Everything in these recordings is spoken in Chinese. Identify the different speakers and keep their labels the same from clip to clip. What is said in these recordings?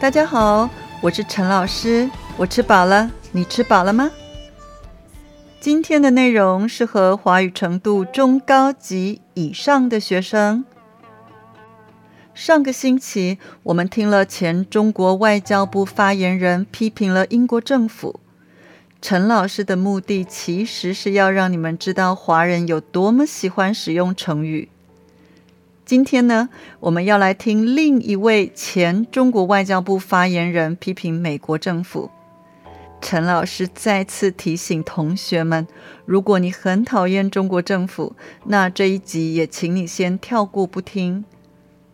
Speaker 1: 大家好，我是陈老师，我吃饱了，你吃饱了吗？今天的内容适合华语程度中高级以上的学生。上个星期，我们听了前中国外交部发言人批评了英国政府。陈老师的目的其实是要让你们知道华人有多么喜欢使用成语。今天呢，我们要来听另一位前中国外交部发言人批评美国政府。陈老师再次提醒同学们：如果你很讨厌中国政府，那这一集也请你先跳过不听。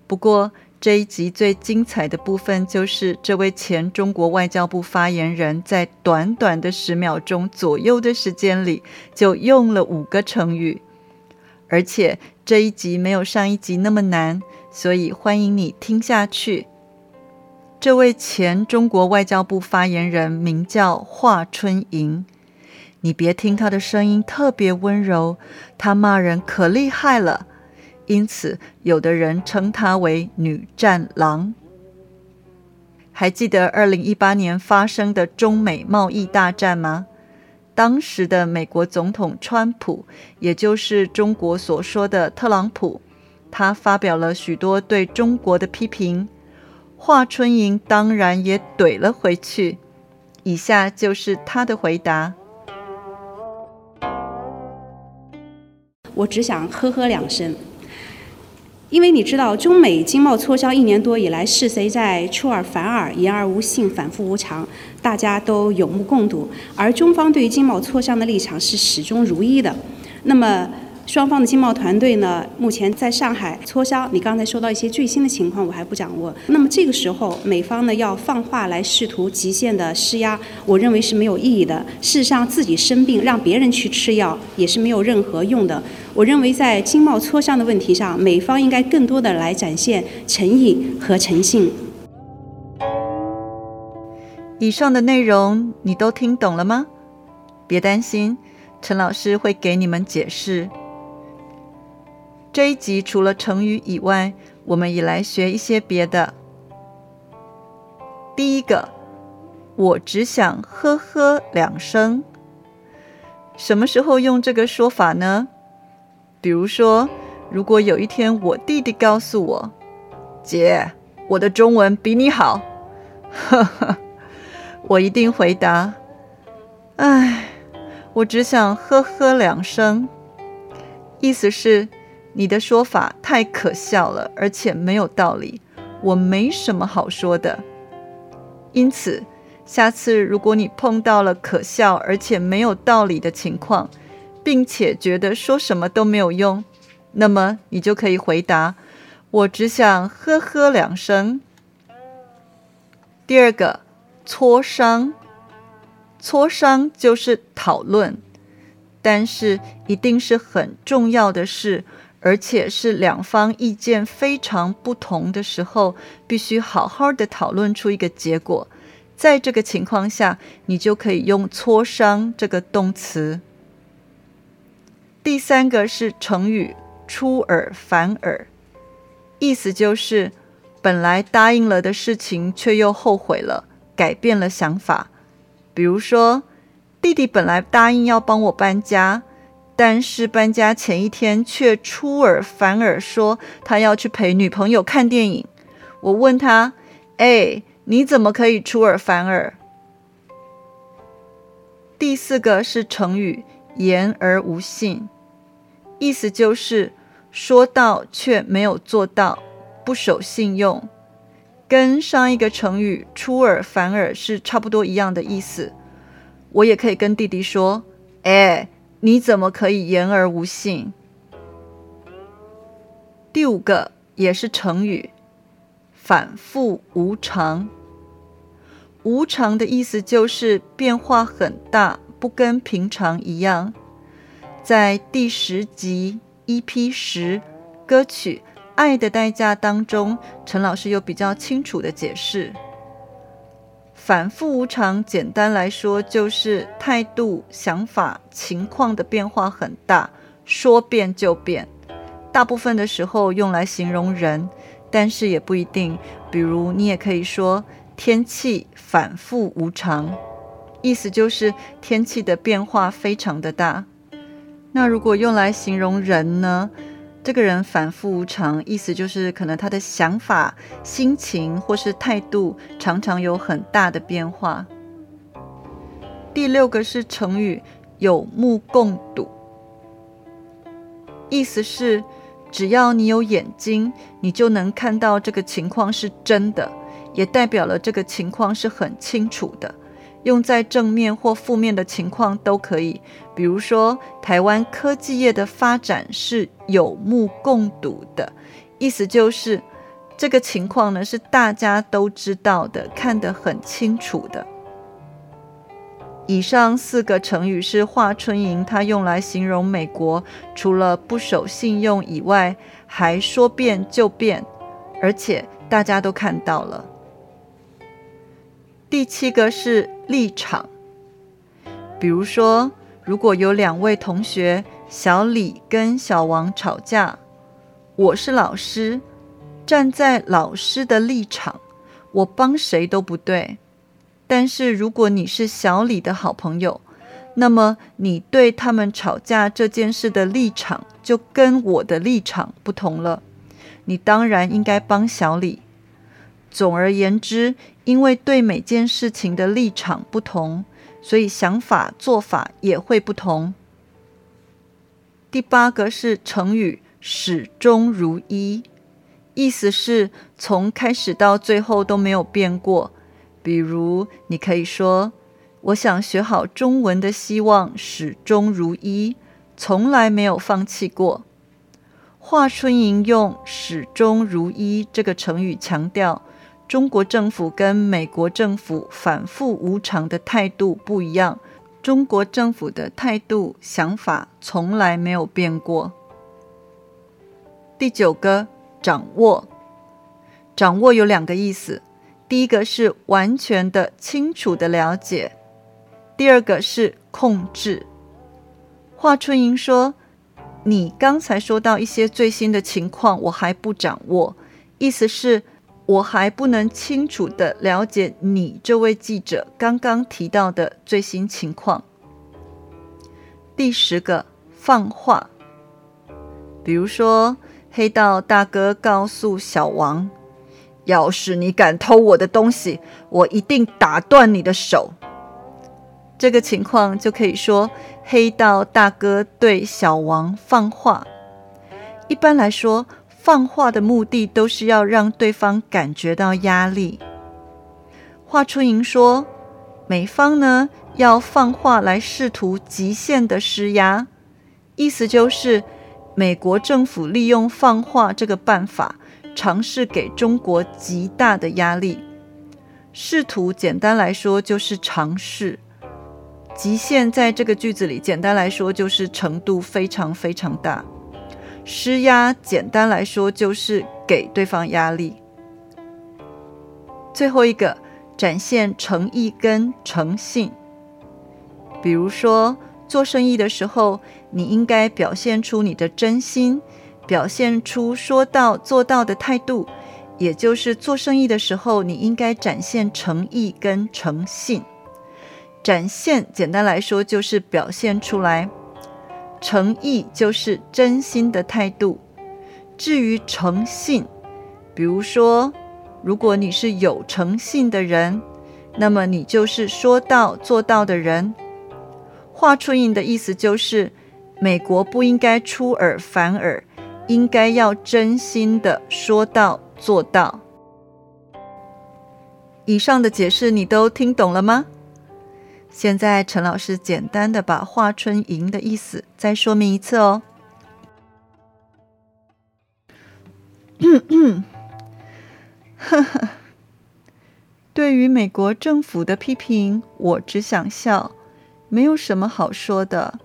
Speaker 1: 不过，这一集最精彩的部分就是这位前中国外交部发言人在短短的十秒钟左右的时间里，就用了五个成语，而且这一集没有上一集那么难，所以欢迎你听下去。这位前中国外交部发言人名叫华春莹，你别听他的声音特别温柔，他骂人可厉害了。因此，有的人称她为“女战狼”。还记得二零一八年发生的中美贸易大战吗？当时的美国总统川普，也就是中国所说的特朗普，他发表了许多对中国的批评。华春莹当然也怼了回去。以下就是他的回答：
Speaker 2: 我只想呵呵两声。因为你知道，中美经贸磋商一年多以来，是谁在出尔反尔、言而无信、反复无常，大家都有目共睹。而中方对于经贸磋商的立场是始终如一的。那么，双方的经贸团队呢，目前在上海磋商。你刚才说到一些最新的情况，我还不掌握。那么这个时候，美方呢要放话来试图极限的施压，我认为是没有意义的。事实上，自己生病让别人去吃药也是没有任何用的。我认为在经贸磋商的问题上，美方应该更多的来展现诚意和诚信。
Speaker 1: 以上的内容你都听懂了吗？别担心，陈老师会给你们解释。这一集除了成语以外，我们也来学一些别的。第一个，我只想呵呵两声。什么时候用这个说法呢？比如说，如果有一天我弟弟告诉我：“姐，我的中文比你好。”呵呵，我一定回答：“哎，我只想呵呵两声。”意思是。你的说法太可笑了，而且没有道理，我没什么好说的。因此，下次如果你碰到了可笑而且没有道理的情况，并且觉得说什么都没有用，那么你就可以回答：“我只想呵呵两声。”第二个，磋商，磋商就是讨论，但是一定是很重要的事。而且是两方意见非常不同的时候，必须好好的讨论出一个结果。在这个情况下，你就可以用“磋商”这个动词。第三个是成语“出尔反尔”，意思就是本来答应了的事情，却又后悔了，改变了想法。比如说，弟弟本来答应要帮我搬家。但是搬家前一天却出尔反尔，说他要去陪女朋友看电影。我问他：“哎，你怎么可以出尔反尔？”第四个是成语“言而无信”，意思就是说到却没有做到，不守信用，跟上一个成语“出尔反尔”是差不多一样的意思。我也可以跟弟弟说：“哎。”你怎么可以言而无信？第五个也是成语，反复无常。无常的意思就是变化很大，不跟平常一样。在第十集 EP 十歌曲《爱的代价》当中，陈老师有比较清楚的解释。反复无常，简单来说就是态度、想法、情况的变化很大，说变就变。大部分的时候用来形容人，但是也不一定。比如，你也可以说天气反复无常，意思就是天气的变化非常的大。那如果用来形容人呢？这个人反复无常，意思就是可能他的想法、心情或是态度常常有很大的变化。第六个是成语“有目共睹”，意思是只要你有眼睛，你就能看到这个情况是真的，也代表了这个情况是很清楚的。用在正面或负面的情况都可以。比如说，台湾科技业的发展是有目共睹的，意思就是这个情况呢是大家都知道的，看得很清楚的。以上四个成语是华春莹他用来形容美国，除了不守信用以外，还说变就变，而且大家都看到了。第七个是立场，比如说，如果有两位同学小李跟小王吵架，我是老师，站在老师的立场，我帮谁都不对。但是如果你是小李的好朋友，那么你对他们吵架这件事的立场就跟我的立场不同了，你当然应该帮小李。总而言之，因为对每件事情的立场不同，所以想法做法也会不同。第八个是成语“始终如一”，意思是从开始到最后都没有变过。比如，你可以说：“我想学好中文的希望始终如一，从来没有放弃过。”华春莹用“始终如一”这个成语强调。中国政府跟美国政府反复无常的态度不一样。中国政府的态度、想法从来没有变过。第九个，掌握。掌握有两个意思，第一个是完全的、清楚的了解，第二个是控制。华春莹说：“你刚才说到一些最新的情况，我还不掌握。”意思是。我还不能清楚的了解你这位记者刚刚提到的最新情况。第十个放话，比如说黑道大哥告诉小王：“要是你敢偷我的东西，我一定打断你的手。”这个情况就可以说黑道大哥对小王放话。一般来说。放话的目的都是要让对方感觉到压力。华春莹说，美方呢要放话来试图极限的施压，意思就是美国政府利用放话这个办法，尝试给中国极大的压力。试图简单来说就是尝试，极限在这个句子里简单来说就是程度非常非常大。施压，简单来说就是给对方压力。最后一个，展现诚意跟诚信。比如说，做生意的时候，你应该表现出你的真心，表现出说到做到的态度。也就是做生意的时候，你应该展现诚意跟诚信。展现，简单来说就是表现出来。诚意就是真心的态度。至于诚信，比如说，如果你是有诚信的人，那么你就是说到做到的人。华春莹的意思就是，美国不应该出尔反尔，应该要真心的说到做到。以上的解释你都听懂了吗？现在，陈老师简单的把华春莹的意思再说明一次哦。对于美国政府的批评，我只想笑，没有什么好说的。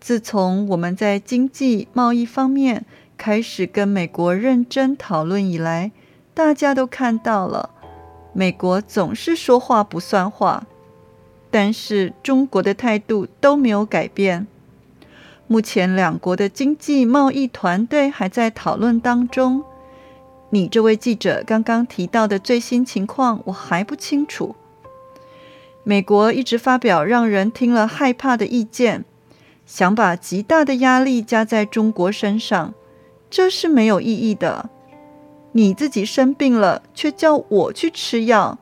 Speaker 1: 自从我们在经济贸易方面开始跟美国认真讨论以来，大家都看到了，美国总是说话不算话。但是中国的态度都没有改变。目前两国的经济贸易团队还在讨论当中。你这位记者刚刚提到的最新情况，我还不清楚。美国一直发表让人听了害怕的意见，想把极大的压力加在中国身上，这是没有意义的。你自己生病了，却叫我去吃药，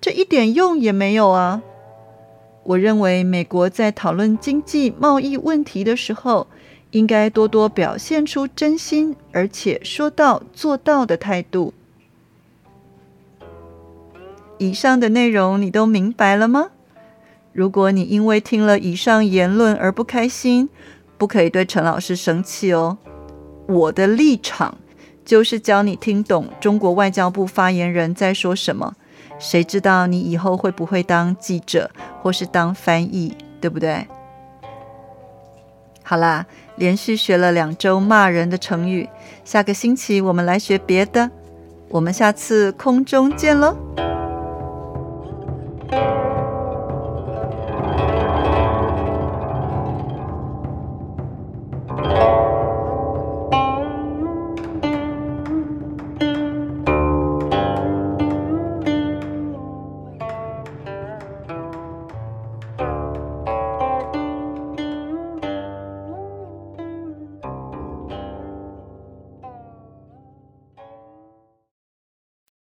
Speaker 1: 这一点用也没有啊！我认为美国在讨论经济贸易问题的时候，应该多多表现出真心，而且说到做到的态度。以上的内容你都明白了吗？如果你因为听了以上言论而不开心，不可以对陈老师生气哦。我的立场。就是教你听懂中国外交部发言人在说什么，谁知道你以后会不会当记者或是当翻译对不对？好啦连续学了两周骂人的成语下个星期我们来学别的我们下次空中见喽